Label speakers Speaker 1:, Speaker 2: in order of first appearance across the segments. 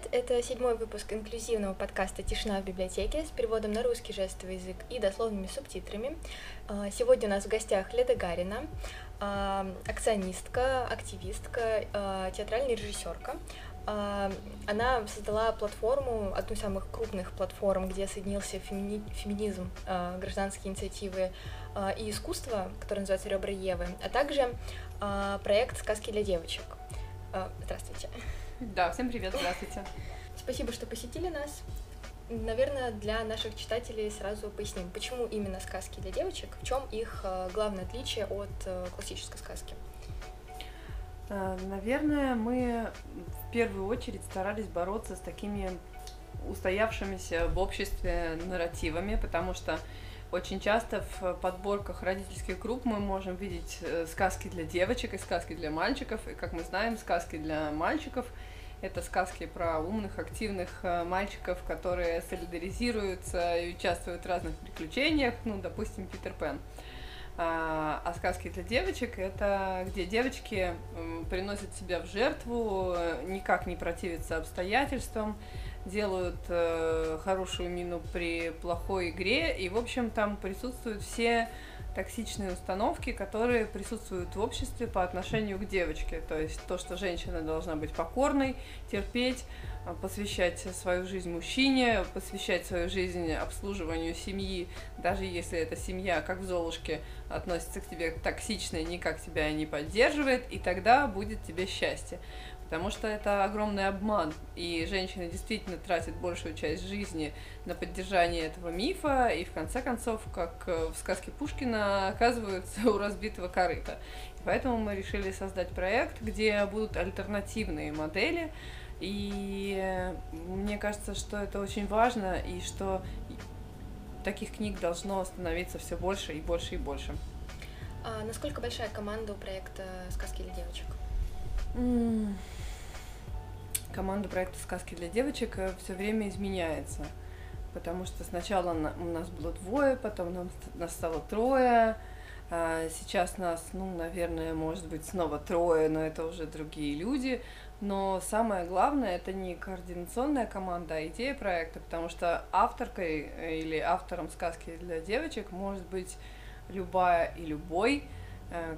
Speaker 1: привет! Это седьмой выпуск инклюзивного подкаста «Тишина в библиотеке» с переводом на русский жестовый язык и дословными субтитрами. А, сегодня у нас в гостях Леда Гарина, а, акционистка, активистка, а, театральная режиссерка. Она создала платформу, одну из самых крупных платформ, где соединился фемини... феминизм, гражданские инициативы и искусство, которое называется «Ребра Евы», а также проект «Сказки для девочек». Здравствуйте.
Speaker 2: Да, всем привет, здравствуйте.
Speaker 1: Спасибо, что посетили нас. Наверное, для наших читателей сразу поясним, почему именно сказки для девочек, в чем их э, главное отличие от э, классической сказки.
Speaker 2: Э, наверное, мы в первую очередь старались бороться с такими устоявшимися в обществе нарративами, потому что очень часто в подборках родительских групп мы можем видеть сказки для девочек и сказки для мальчиков. И, как мы знаем, сказки для мальчиков — это сказки про умных, активных э, мальчиков, которые солидаризируются и участвуют в разных приключениях, ну, допустим, Питер Пен. А, а сказки для девочек это где девочки приносят себя в жертву, никак не противятся обстоятельствам, делают э, хорошую мину при плохой игре, и, в общем, там присутствуют все токсичные установки, которые присутствуют в обществе по отношению к девочке. То есть то, что женщина должна быть покорной, терпеть, а, посвящать свою жизнь мужчине, посвящать свою жизнь обслуживанию семьи, даже если эта семья, как в Золушке, относится к тебе токсично и никак тебя не поддерживает, и тогда будет тебе счастье потому что это огромный обман, и женщина действительно тратит большую часть жизни на поддержание этого мифа, и в конце концов, как э, в сказке Пушкина, оказываются у разбитого корыта. И поэтому мы решили создать проект, где будут альтернативные модели, и э, мне кажется, что это очень важно, и что таких книг должно становиться все больше и больше и больше.
Speaker 1: А насколько большая команда у проекта «Сказки для девочек»?
Speaker 2: Команда проекта «Сказки для девочек» э, все время изменяется. Потому что сначала у нас было двое, потом нас стало трое, а сейчас нас, ну, наверное, может быть, снова трое, но это уже другие люди. Но самое главное, это не координационная команда, а идея проекта, потому что авторкой э, или автором сказки для девочек может быть любая и любой,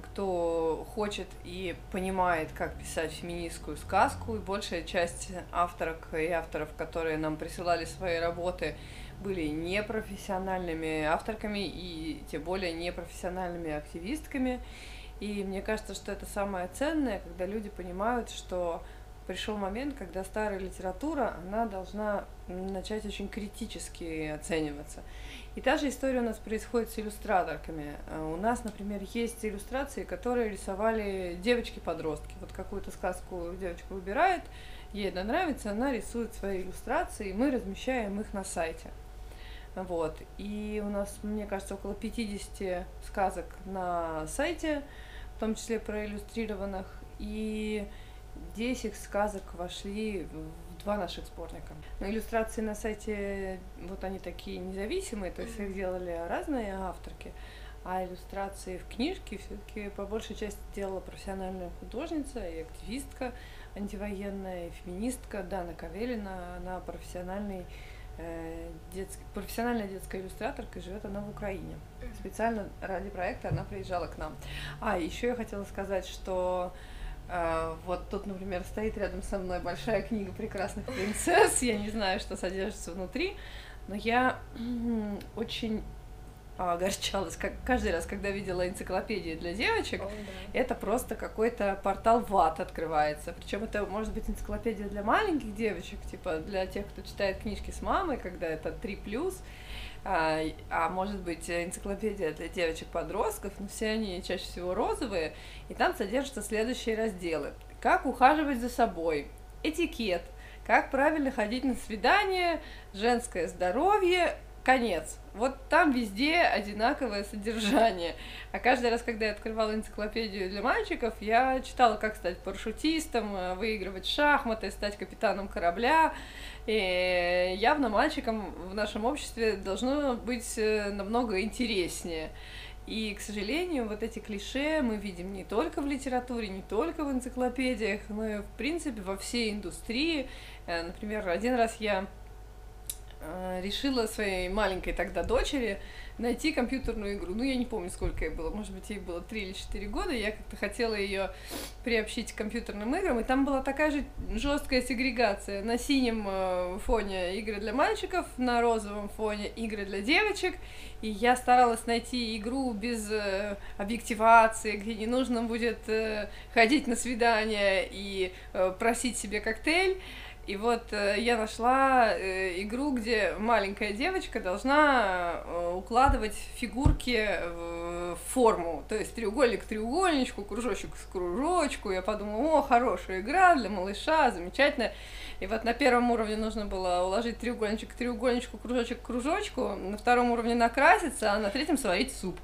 Speaker 2: кто хочет и понимает, как писать феминистскую сказку, и большая часть авторок и авторов, которые нам присылали свои работы, были непрофессиональными авторками и тем более непрофессиональными активистками. И мне кажется, что это самое ценное, когда люди понимают, что пришел момент, когда старая литература, она должна начать очень критически оцениваться. И та же история у нас происходит с иллюстраторками. Э, у нас, например, есть иллюстрации, которые рисовали девочки-подростки. Вот какую-то сказку девочка выбирает, ей это нравится, она рисует свои иллюстрации, и мы размещаем их на сайте. Вот. И у нас, мне кажется, около 50 сказок на сайте, в том числе проиллюстрированных. И 10 сказок вошли два наших сборника. Но иллюстрации на сайте, вот они такие независимые, то есть их делали разные авторки, а иллюстрации в книжке все-таки по большей части делала профессиональная художница и активистка антивоенная, и феминистка Дана Кавелина, она профессиональный э, детский, профессиональная детская иллюстраторка, и живет она в Украине. Специально ради проекта она приезжала к нам. А, еще я хотела сказать, что вот тут, например, стоит рядом со мной большая книга прекрасных принцесс. Я не знаю, что содержится внутри, но я очень огорчалась, как каждый раз, когда видела энциклопедию для девочек, oh, да. это просто какой-то портал ват открывается. Причем это может быть энциклопедия для маленьких девочек, типа для тех, кто читает книжки с мамой, когда это 3 плюс а, а может быть энциклопедия для девочек-подростков, но все они чаще всего розовые, и там содержатся следующие разделы. Как ухаживать за собой, этикет, как правильно ходить на свидание, женское здоровье, конец. Вот там везде одинаковое содержание. А каждый раз, когда я открывала энциклопедию для мальчиков, я читала, как стать парашютистом, э, выигрывать шахматы, стать капитаном корабля. И явно мальчикам в нашем обществе должно быть э, намного интереснее. И, к сожалению, вот эти клише мы видим не только в литературе, не только в энциклопедиях, но и, в принципе, во всей индустрии. Э, например, один раз я решила своей маленькой тогда дочери найти компьютерную игру. Ну, я не помню, сколько ей было, может быть, ей было 3 или 4 года, я как-то хотела ее приобщить к компьютерным играм, и там была такая же жесткая сегрегация. На синем э, фоне игры для мальчиков, на розовом фоне игры для девочек, и я старалась найти игру без э, объективации, где не нужно будет э, ходить на свидание и э, просить себе коктейль. И вот э, я нашла э, игру, где маленькая девочка должна э, укладывать фигурки в форму. То есть треугольник к треугольничку, кружочек к кружочку. Я подумала, о, хорошая игра для малыша, замечательная. И вот на первом уровне нужно было уложить треугольничек к треугольничку, кружочек к кружочку. На втором уровне накраситься, а на третьем сварить суп.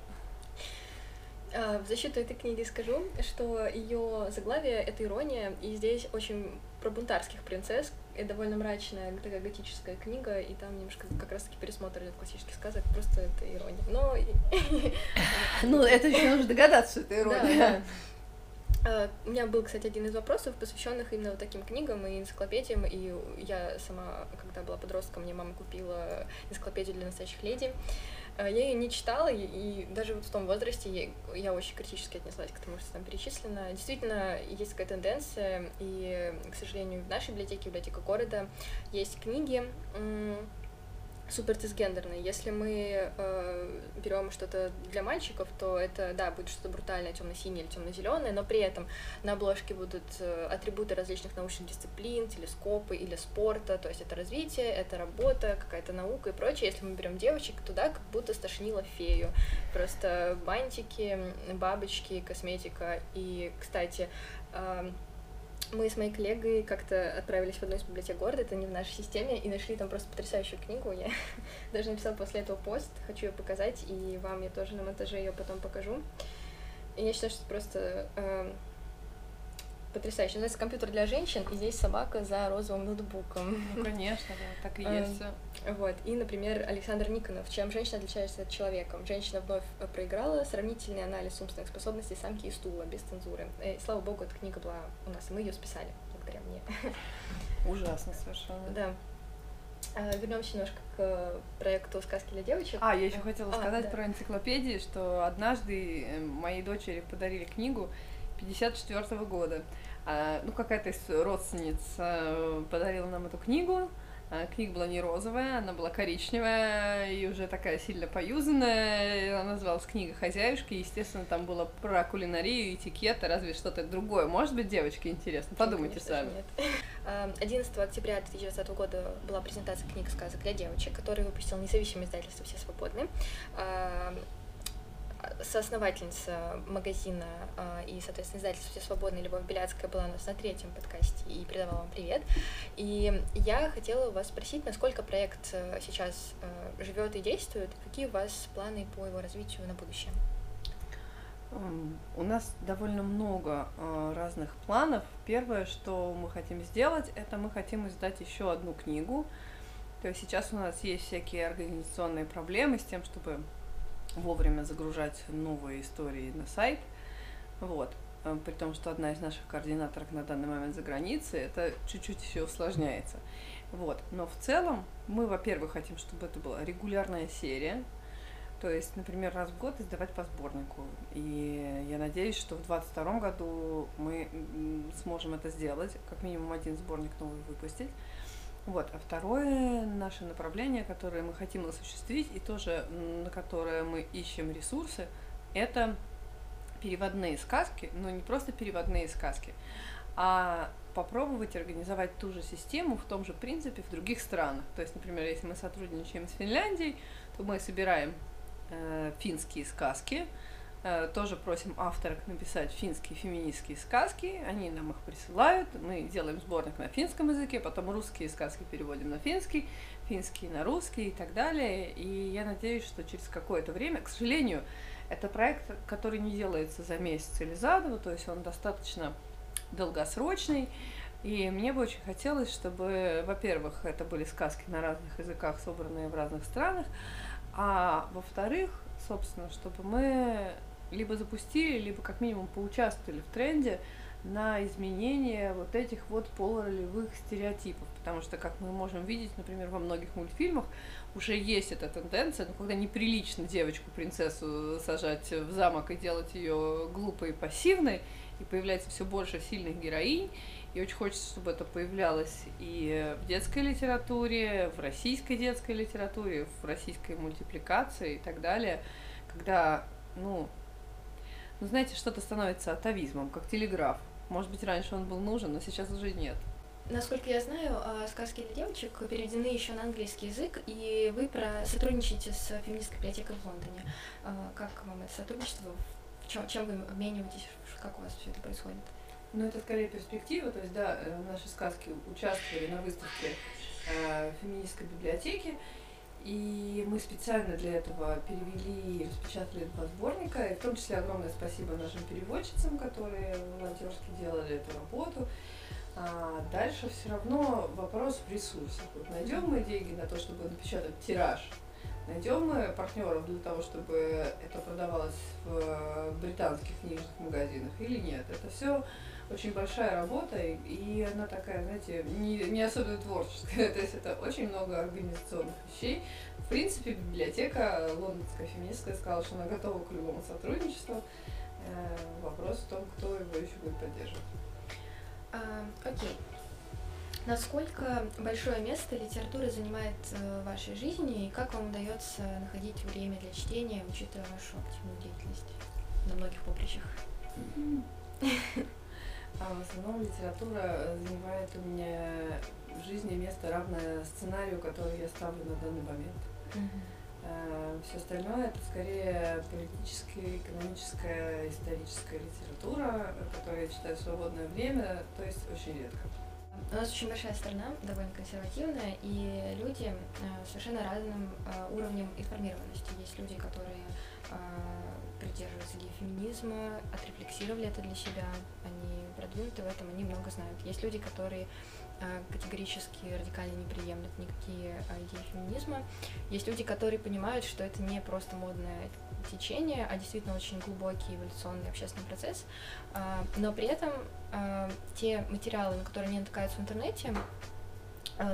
Speaker 1: А, в защиту этой книги скажу, что ее заглавие — это ирония, и здесь очень про бунтарских принцесс, и довольно мрачная такая готическая книга, и там немножко как раз-таки пересмотр идет классических сказок, просто это ирония. Но...
Speaker 2: Ну, это еще нужно догадаться, что это ирония.
Speaker 1: А, у меня был, кстати, один из вопросов, посвященных именно вот таким книгам и энциклопедиям, и я сама, когда была подростком, мне мама купила энциклопедию для настоящих леди, я ее не читала, и, даже вот в том возрасте я очень критически отнеслась к тому, что там перечислено. Действительно, есть такая тенденция, и, к сожалению, в нашей библиотеке, библиотека города, есть книги, супер цисгендерный. Если мы э, берем что-то для мальчиков, то это, да, будет что-то брутальное, темно-синее или темно-зеленое, но при этом на обложке будут э, атрибуты различных научных дисциплин, телескопы или спорта, то есть это развитие, это работа, какая-то наука и прочее. Если мы берем девочек, туда как будто стошнило фею. Просто бантики, бабочки, косметика. И, кстати, э, мы с моей коллегой как-то отправились в одну из библиотек города, это не в нашей системе, и нашли там просто потрясающую книгу. Я даже написала после этого пост, хочу ее показать, и вам я тоже на монтаже ее потом покажу. И я считаю, что это просто э, потрясающе. Называется «Компьютер для женщин», и здесь собака за розовым ноутбуком.
Speaker 2: Ну, конечно, да, так и эм, есть
Speaker 1: Вот, и, например, Александр Никонов, чем женщина отличается от человека. Женщина вновь проиграла сравнительный анализ умственных способностей самки и стула, без цензуры. И, слава богу, эта книга была у нас, и мы ее списали благодаря мне.
Speaker 2: Ужасно совершенно.
Speaker 1: Да. А, вернемся немножко к проекту «Сказки для девочек».
Speaker 2: А, я еще хотела а, сказать да. про энциклопедии, что однажды э, моей дочери подарили книгу, 54 -го года. А, ну, какая-то из родственниц э, подарила нам эту книгу. А, книга была не розовая, она была коричневая и уже такая сильно поюзанная. Она называлась «Книга хозяюшки». Естественно, там было про кулинарию, этикет, разве что-то другое. Может быть, девочки, интересно? Подумайте
Speaker 1: Конечно,
Speaker 2: сами.
Speaker 1: Нет. 11 октября 2020 года была презентация книг сказок для девочек, которую выпустил независимое издательство «Все свободны» соосновательница магазина э, и, соответственно, издательства «Все свободные» Любовь Беляцкая была у нас на третьем подкасте и передавала вам привет. И я хотела вас спросить, насколько проект э, сейчас э, живет и действует, какие у вас планы по его развитию на будущее?
Speaker 2: У нас довольно много э, разных планов. Первое, что мы хотим сделать, это мы хотим издать еще одну книгу. То есть сейчас у нас есть всякие организационные проблемы с тем, чтобы вовремя загружать новые истории на сайт. Вот. Э, при том, что одна из наших координаторок на данный момент за границей, это чуть-чуть еще усложняется. Вот. Но в целом мы, во-первых, хотим, чтобы это была регулярная серия, то есть, например, раз в год издавать по сборнику. И я надеюсь, что в 2022 году мы сможем это сделать, как минимум один сборник новый выпустить. Вот. А второе наше направление, которое мы хотим осуществить и тоже на которое мы ищем ресурсы, это переводные сказки, но не просто переводные сказки, а попробовать организовать ту же систему в том же принципе в других странах. То есть, например, если мы сотрудничаем с Финляндией, то мы собираем э, финские сказки, тоже просим авторок написать финские феминистские сказки, они нам их присылают, мы делаем сборник на финском языке, потом русские сказки переводим на финский, финские на русский и так далее. И я надеюсь, что через какое-то время, к сожалению, это проект, который не делается за месяц или за два, то есть он достаточно долгосрочный. И мне бы очень хотелось, чтобы, во-первых, это были сказки на разных языках, собранные в разных странах, а во-вторых, собственно, чтобы мы либо запустили, либо как минимум поучаствовали в тренде на изменение вот этих вот полуролевых стереотипов. Потому что, как мы можем видеть, например, во многих мультфильмах, уже есть эта тенденция, но когда неприлично девочку-принцессу сажать в замок и делать ее глупой и пассивной, и появляется все больше сильных героинь, и очень хочется, чтобы это появлялось и в детской литературе, в российской детской литературе, в российской мультипликации и так далее, когда, ну, ну знаете, что-то становится атовизмом, как телеграф. Может быть, раньше он был нужен, но сейчас уже нет.
Speaker 1: Насколько я знаю, а, сказки для девочек переведены еще на английский язык, и вы про сотрудничаете с феминистской библиотекой в Лондоне. А, как вам это сотрудничество? Чем, чем вы обмениваетесь? Как у вас все это происходит?
Speaker 2: Ну, это скорее перспектива, то есть, да, э, наши сказки участвовали на выставке э, феминистской библиотеки, и мы специально для этого перевели и распечатали два сборника, и в том числе огромное спасибо нашим переводчицам, которые волонтерски делали эту работу. А дальше все равно вопрос в ресурсах. Вот найдем мы деньги на то, чтобы напечатать тираж, найдем мы партнеров для того, чтобы это продавалось в британских книжных магазинах или нет. Это все очень большая работа, и она такая, знаете, не, не особенно творческая. То есть это очень много организационных вещей. В принципе, библиотека лондонская феминистская сказала, что она готова к любому сотрудничеству. Э, вопрос в том, кто его еще будет поддерживать.
Speaker 1: А, окей. Насколько большое место литература занимает э, в вашей жизни и как вам удается находить время для чтения, учитывая вашу активную деятельность на многих поприщах?
Speaker 2: А в основном литература занимает у меня в жизни место равное сценарию, который я ставлю на данный момент. Mm-hmm. Все остальное это скорее политическая, экономическая, историческая литература, которую я читаю в свободное время, то есть очень редко.
Speaker 1: У нас очень большая страна, довольно консервативная, и люди э, совершенно разным э, уровнем информированности. Есть люди, которые э, придерживаются идеи феминизма, отрефлексировали это для себя, они продвинуты в этом, они много знают. Есть люди, которые э, категорически радикально не приемлют никакие э, идеи феминизма. Есть люди, которые понимают, что это не просто модное течение, а действительно очень глубокий эволюционный общественный процесс. Э, но при этом те материалы, на которые они натыкаются в интернете,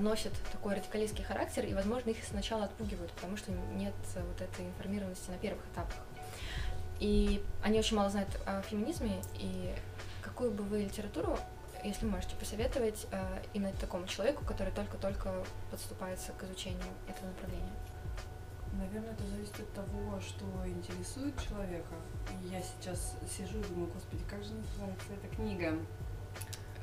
Speaker 1: носят такой радикалистский характер, и, возможно, их сначала отпугивают, потому что нет вот этой информированности на первых этапах. И они очень мало знают о феминизме, и какую бы вы литературу, если можете, посоветовать э, именно такому человеку, который только-только подступается к изучению этого направления?
Speaker 2: Наверное, это зависит от того, что интересует человека. Я сейчас сижу и думаю, господи, как же называется эта книга?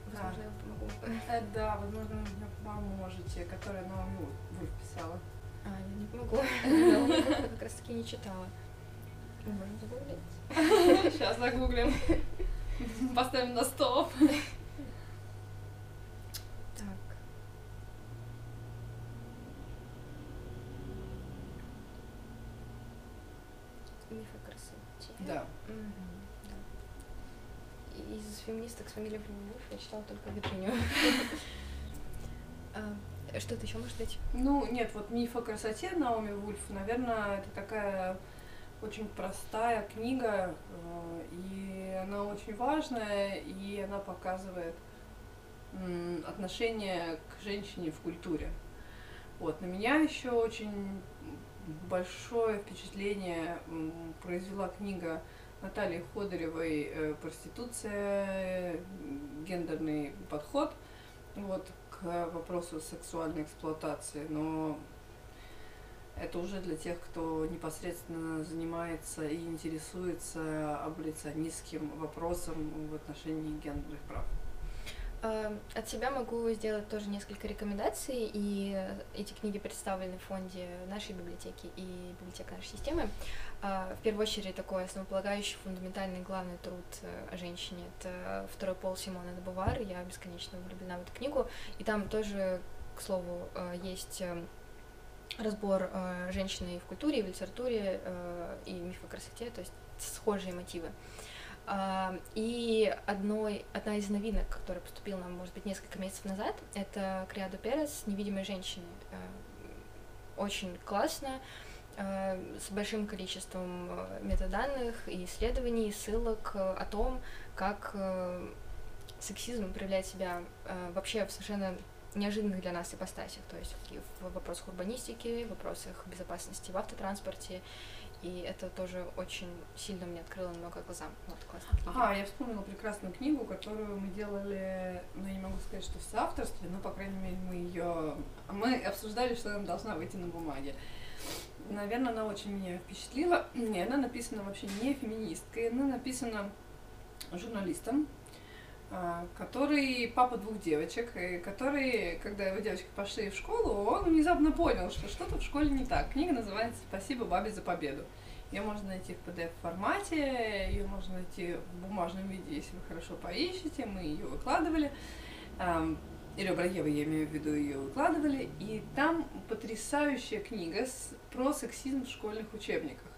Speaker 1: Возможно, я помогу.
Speaker 2: Э, да, возможно, вы мне поможете, которая Наоми Вульф писала.
Speaker 1: А, я не помогу. Я как раз таки не читала. Можно загуглить.
Speaker 2: Сейчас загуглим. Поставим на стоп.
Speaker 1: Так. Миф о красоте.
Speaker 2: Да.
Speaker 1: Из феминисток с фамилией Вульф я читала только Вирджинию. А, что-то еще может быть?
Speaker 2: Ну, нет, вот миф о красоте Наоми Вульф, наверное, это такая очень простая книга, э, и она очень важная, и она показывает отношение к женщине в культуре. Вот, на меня еще очень большое впечатление произвела книга Натальи Ходоревой э, «Проституция. Гендерный подход» вот, к вопросу сексуальной эксплуатации. Но это уже для тех, кто непосредственно занимается и интересуется аболиционистским вопросом в отношении гендерных прав.
Speaker 1: Эм, от себя могу сделать тоже несколько рекомендаций, и эти книги представлены в фонде нашей библиотеки и библиотека нашей системы. Э, в первую очередь такой основополагающий, фундаментальный, главный труд э, о женщине — это «Второй пол» Симона де Бувар. Я бесконечно влюблена в эту книгу, и там тоже, к слову, э, есть эм, разбор э, женщины в культуре, в литературе э, и миф о красоте, то есть схожие мотивы. Uh, и одной, одна из новинок, которая поступила нам, может быть, несколько месяцев назад, это Криадо Перес «Невидимые женщины». Uh, очень классно, с большим количеством метаданных и исследований, и ссылок о том, как сексизм проявляет себя вообще в совершенно неожиданных для нас ипостасях, то есть в вопросах урбанистики, в вопросах безопасности в автотранспорте, и это тоже очень сильно мне открыло много глаза. Вот.
Speaker 2: Ага, я вспомнила прекрасную книгу, которую мы делали, ну, я не могу сказать, что в соавторстве, но, по крайней мере, мы ее... Мы обсуждали, что она должна выйти на бумаге. Наверное, она очень меня впечатлила. И она написана вообще не феминисткой, она написана журналистом, который папа двух девочек, и который, когда его девочки пошли в школу, он внезапно понял, что что-то в школе не так. Книга называется «Спасибо бабе за победу». Ее можно найти в PDF-формате, ее можно найти в бумажном виде, если вы хорошо поищете. Мы ее выкладывали. И Ребра Евы, я имею в виду, ее выкладывали. И там потрясающая книга про сексизм в школьных учебниках.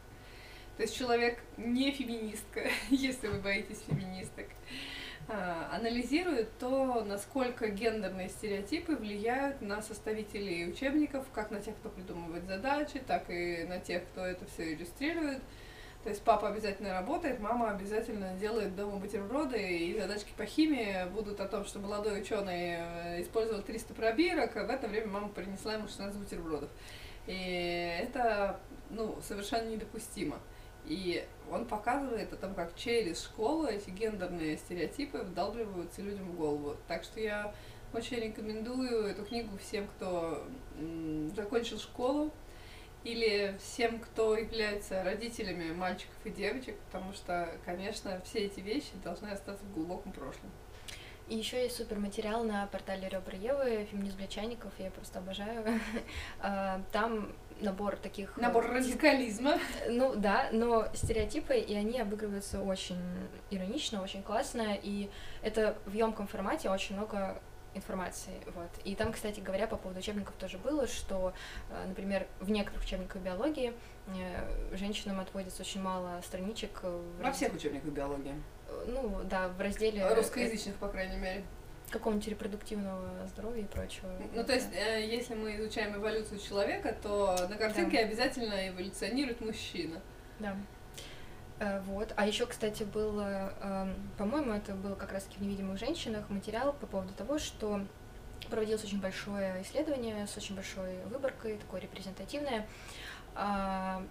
Speaker 2: То есть человек не феминистка, если вы боитесь феминисток. А, анализирует то, насколько гендерные стереотипы влияют на составителей учебников, как на тех, кто придумывает задачи, так и на тех, кто это все иллюстрирует. То есть папа обязательно работает, мама обязательно делает дома бутерброды, и задачки по химии будут о том, что молодой ученый э, использовал 300 пробирок, а в это время мама принесла ему 16 бутербродов. И это ну, совершенно недопустимо. И он показывает о том, как через школу эти гендерные стереотипы вдалбливаются людям в голову. Так что я очень рекомендую эту книгу всем, кто закончил школу, или всем, кто является родителями мальчиков и девочек, потому что, конечно, все эти вещи должны остаться в глубоком прошлом.
Speaker 1: И еще есть супер материал на портале Ребра Евы, феминизм для чайников, я просто обожаю. А, там набор таких...
Speaker 2: Э, набор радикализма.
Speaker 1: Ну да, но стереотипы, и они обыгрываются очень иронично, очень классно, и это в емком формате очень много информации, вот. И там, кстати говоря, по поводу учебников тоже было, что, э, например, в некоторых учебниках биологии э, женщинам отводится очень мало страничек.
Speaker 2: Во всех учебниках биологии.
Speaker 1: Ну, да, в разделе...
Speaker 2: Русскоязычных, по крайней мере
Speaker 1: какого-нибудь репродуктивного здоровья и прочего.
Speaker 2: Ну, то есть, э, если мы изучаем эволюцию человека, то на картинке да. обязательно эволюционирует мужчина.
Speaker 1: Да. Э, вот. А еще, кстати, был, э, по-моему, это было как раз-таки в невидимых женщинах материал по поводу того, что проводилось очень большое исследование с очень большой выборкой, такое репрезентативное, а,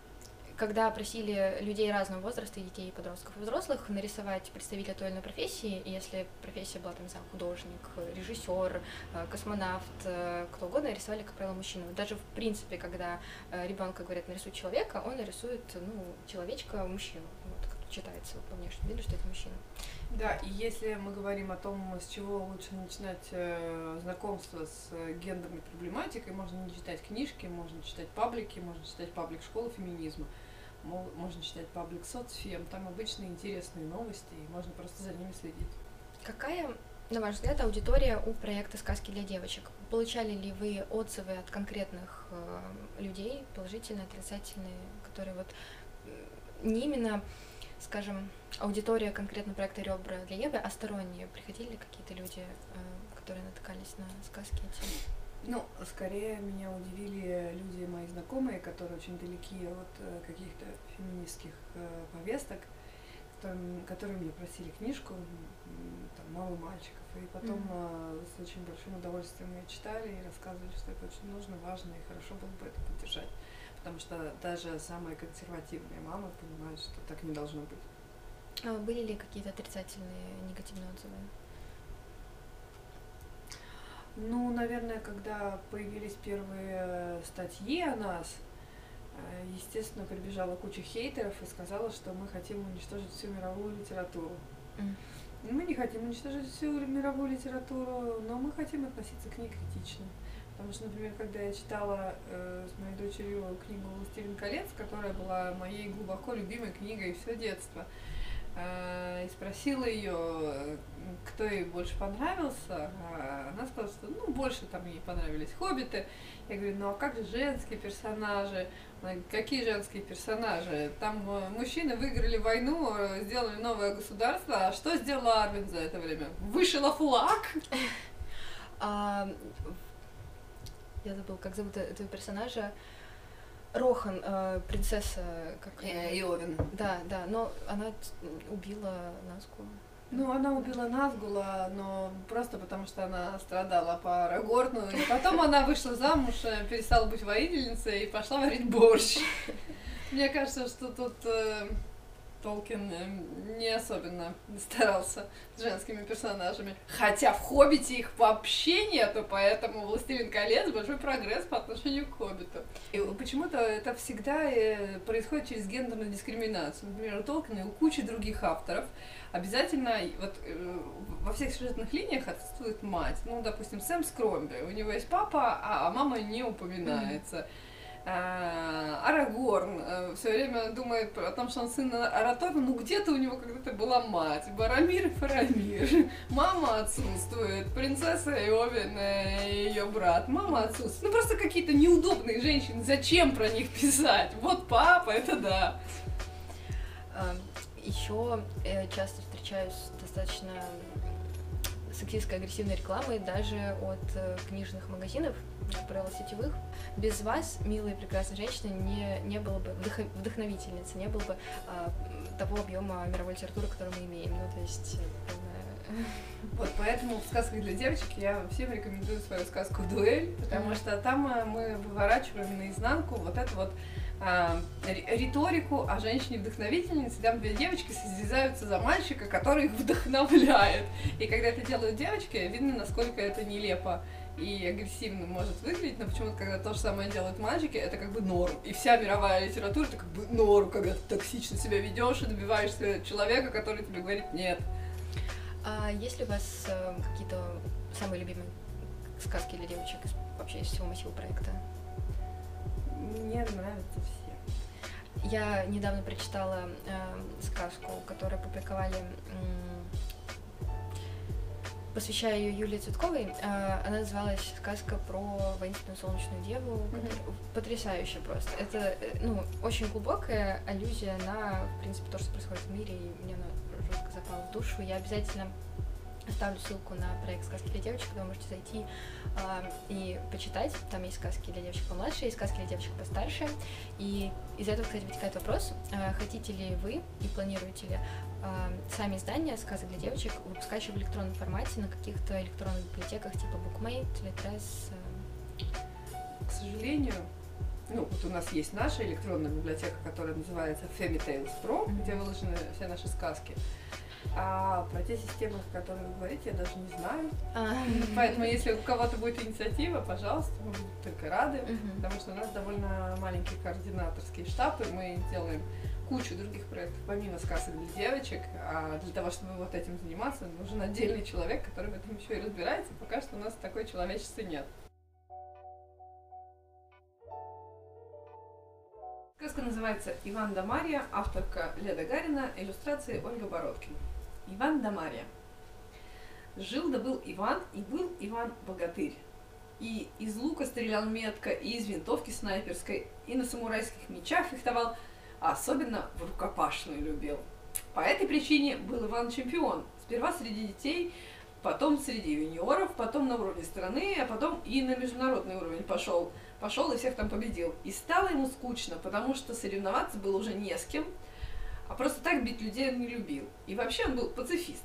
Speaker 1: когда просили людей разного возраста, детей, подростков, и взрослых, нарисовать представителя той или иной профессии, если профессия была, там, не знаю, художник, режиссер, э, космонавт, э, кто угодно, рисовали, как правило, мужчину. Даже, в принципе, когда э, ребенка говорят, нарисуй человека, он нарисует, ну, человечка, мужчину. Читается по внешнему виду, что это мужчина.
Speaker 2: Да, и если мы говорим о том, с чего лучше начинать э, знакомство с э, гендерной проблематикой, можно не читать книжки, можно читать паблики, можно читать паблик школы феминизма можно читать паблик соцфем, там обычные интересные новости, и можно просто за ними следить.
Speaker 1: Какая, на ваш взгляд, аудитория у проекта «Сказки для девочек»? Получали ли вы отзывы от конкретных э, людей, положительные, отрицательные, которые вот не именно, скажем, аудитория конкретно проекта «Ребра для Евы», а сторонние? Приходили какие-то люди, э, которые натыкались на сказки эти?
Speaker 2: Ну, скорее меня удивили люди, мои знакомые, которые очень далеки от э, каких-то феминистских э, повесток, которые, мне просили книжку, там, «Мало мальчиков», и потом mm-hmm. с очень большим удовольствием ее читали и рассказывали, что это очень нужно, важно, и хорошо было бы это поддержать. Потому что даже самые консервативные мамы понимают, что так не должно быть.
Speaker 1: А были ли какие-то отрицательные, негативные отзывы?
Speaker 2: Ну, наверное, когда появились первые статьи о нас, э, естественно, прибежала куча хейтеров и сказала, что мы хотим уничтожить всю мировую литературу. Mm. Мы не хотим уничтожить всю мировую литературу, но мы хотим относиться к ней критично. Потому что, например, когда я читала э, с моей дочерью книгу «Властелин колец», которая была моей глубоко любимой книгой все детство, э, и спросила ее, кто ей больше понравился, а она сказала, что ну, больше там ей понравились хоббиты. Я говорю, ну а как же женские персонажи? Какие женские персонажи? Там э, мужчины выиграли войну, сделали новое государство, а что сделала Арвин за это время? Вышила флаг?
Speaker 1: Я забыл, как зовут этого персонажа. Рохан, э, принцесса, как
Speaker 2: э, Иовин.
Speaker 1: Да, да, но она убила Назгула.
Speaker 2: Ну, она убила Назгула, но просто потому, что она страдала по Арагорну, и потом она вышла замуж, э, перестала быть воительницей и пошла варить борщ. Мне кажется, что тут э, Толкин э, не особенно старался с женскими персонажами. Хотя в «Хоббите» их вообще нету, поэтому «Властелин колец» — большой прогресс по отношению к «Хоббиту». И почему-то это всегда э, происходит через гендерную дискриминацию. Например, у Толкина и у кучи других авторов обязательно вот э, во всех сюжетных линиях отсутствует мать. Ну, допустим, Сэм Скромби. У него есть папа, а, а мама не упоминается. Mm-hmm. А, Арагорн э, все время думает о том, что он сын Аратора, ну где-то у него когда-то была мать, Барамир и Фарамир, мама отсутствует, принцесса Иовин и ее брат, мама отсутствует, ну просто какие-то неудобные женщины, зачем про них писать, вот папа, это да.
Speaker 1: Еще э, часто встречаюсь достаточно сексистской агрессивной рекламой даже от э, книжных магазинов, как правило, сетевых. Без вас, милые прекрасные женщины, не, не было бы вдох, вдохновительницы, не было бы а, того объема мировой литературы, который мы имеем. Ну, то есть,
Speaker 2: вот поэтому в сказках для девочек я всем рекомендую свою сказку «Дуэль», потому что там э, мы выворачиваем наизнанку вот это вот а, риторику о женщине-вдохновительнице. Там две девочки состязаются за мальчика, который их вдохновляет. И когда это делают девочки, видно, насколько это нелепо и агрессивно может выглядеть, но почему-то, когда то же самое делают мальчики, это как бы норм. И вся мировая литература это как бы норм, когда ты токсично себя ведешь и добиваешься человека, который тебе говорит нет.
Speaker 1: А есть ли у вас э, какие-то самые любимые сказки для девочек вообще из всего массива проекта?
Speaker 2: Мне нравятся все.
Speaker 1: Я недавно прочитала э, сказку, которую опубликовали э, посвящаю ее Юлии Цветковой. А, она называлась «Сказка про воинственную солнечную деву». Mm-hmm. Потрясающе просто. Это, э, ну, очень глубокая аллюзия на, в принципе, то, что происходит в мире, и мне она жестко запала в душу. Я обязательно Оставлю ссылку на проект «Сказки для девочек», куда вы можете зайти э, и почитать. Там есть сказки для девочек помладше, есть сказки для девочек постарше. И из этого, кстати, вытекает вопрос, э, хотите ли вы и планируете ли э, сами издания сказок для девочек выпускать еще в электронном формате на каких-то электронных библиотеках типа BookMate, Litres?
Speaker 2: Э... К сожалению, ну, вот у нас есть наша электронная библиотека, которая называется Fairy Pro, mm-hmm. где выложены все наши сказки. А про те системы, о которых вы говорите, я даже не знаю. А. Поэтому, если у кого-то будет инициатива, пожалуйста, мы будем только рады, потому что у нас довольно маленький координаторский штаб, и мы делаем кучу других проектов, помимо сказок для девочек. А для того, чтобы вот этим заниматься, нужен отдельный человек, который в этом еще и разбирается. Пока что у нас такой человечества нет. Сказка называется «Иван да Марья», авторка Леда Гарина, иллюстрации Ольга Бородкина. Иван да Марья. Жил да был Иван, и был Иван богатырь. И из лука стрелял метко, и из винтовки снайперской, и на самурайских мечах фехтовал, а особенно в рукопашную любил. По этой причине был Иван чемпион. Сперва среди детей, потом среди юниоров, потом на уровне страны, а потом и на международный уровень пошел – пошел и всех там победил. И стало ему скучно, потому что соревноваться было уже не с кем, а просто так бить людей он не любил. И вообще он был пацифист.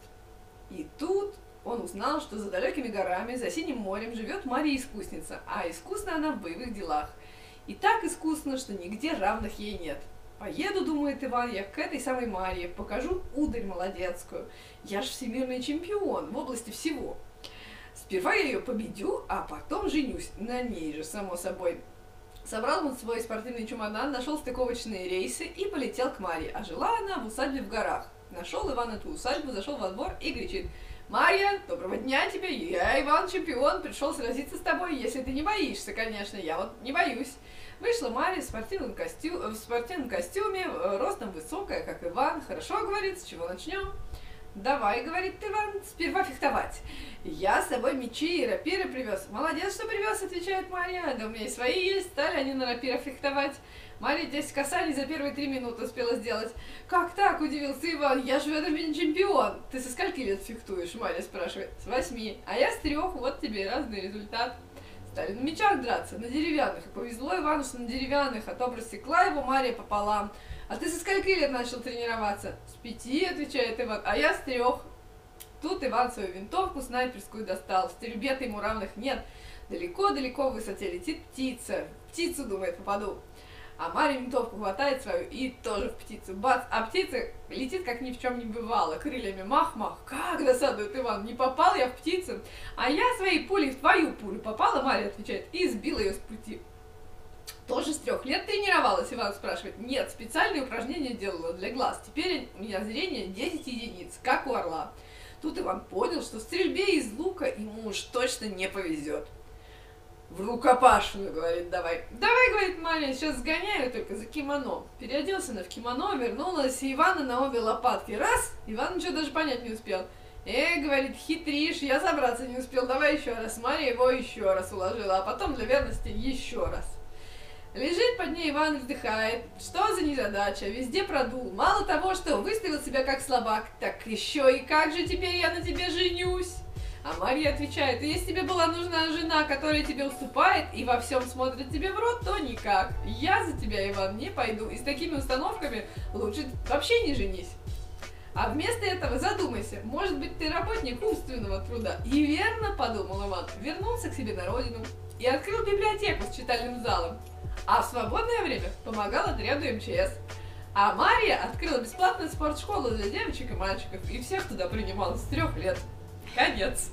Speaker 2: И тут он узнал, что за далекими горами, за синим морем живет Мария Искусница, а искусна она в боевых делах. И так искусно, что нигде равных ей нет. Поеду, думает Иван, я к этой самой Марии, покажу ударь молодецкую. Я ж всемирный чемпион в области всего. Сперва я ее победю, а потом женюсь на ней же, само собой. Собрал он свой спортивный чемодан, нашел стыковочные рейсы и полетел к Марье. А жила она в усадьбе в горах. Нашел Иван эту усадьбу, зашел во двор и кричит. Марья, доброго дня тебе, я Иван Чемпион, пришел сразиться с тобой, если ты не боишься, конечно, я вот не боюсь. Вышла Марья в спортивном, костю... в спортивном костюме, э, ростом высокая, как Иван. Хорошо, говорит, с чего начнем? Давай, говорит Иван, сперва фехтовать. Я с собой мечи и рапиры привез. Молодец, что привез, отвечает Марья. Да у меня и свои есть, стали они на рапирах фехтовать. Марья 10 касаний за первые три минуты успела сделать. Как так, удивился Иван, я же в этом чемпион. Ты со скольки лет фехтуешь, Марья спрашивает. С восьми. А я с трех, вот тебе разный результат. стали на мечах драться, на деревянных. И повезло Ивану, что на деревянных, а то просекла его Мария пополам. А ты со скольки лет начал тренироваться? С пяти, отвечает Иван, а я с трех. Тут Иван свою винтовку снайперскую достал. В стрельбе ему равных нет. Далеко-далеко в высоте летит птица. Птицу, думает, попаду. А Мария винтовку хватает свою и тоже в птицу. Бац! А птица летит, как ни в чем не бывало. Крыльями мах-мах. Как досадует Иван. Не попал я в птицу. А я своей пулей в твою пулю попала, Мария отвечает, и сбила ее с пути. Тоже с трех лет тренировалась, Иван спрашивает. Нет, специальные упражнения делала для глаз. Теперь у меня зрение 10 единиц, как у орла. Тут Иван понял, что в стрельбе из лука ему уж точно не повезет. В рукопашную, говорит, давай. Давай, говорит Мария, сейчас сгоняю только за кимоно. Переоделся на в кимоно, вернулась, и Ивана на обе лопатки. Раз, Иван ничего даже понять не успел. Э, говорит, хитришь, я забраться не успел, давай еще раз. Мария его еще раз уложила, а потом для верности еще раз. Лежит под ней Иван вздыхает. Что за незадача? Везде продул. Мало того, что выставил себя как слабак, так еще и как же теперь я на тебе женюсь? А Марья отвечает, если тебе была нужна жена, которая тебе уступает и во всем смотрит тебе в рот, то никак. Я за тебя, Иван, не пойду. И с такими установками лучше вообще не женись. А вместо этого задумайся, может быть, ты работник умственного труда. И верно, подумал Иван, вернулся к себе на родину и открыл библиотеку с читальным залом. А в свободное время помогал отряду МЧС. А Мария открыла бесплатную спортшколу для девочек и мальчиков, и всех туда принимала с трех лет. Конец.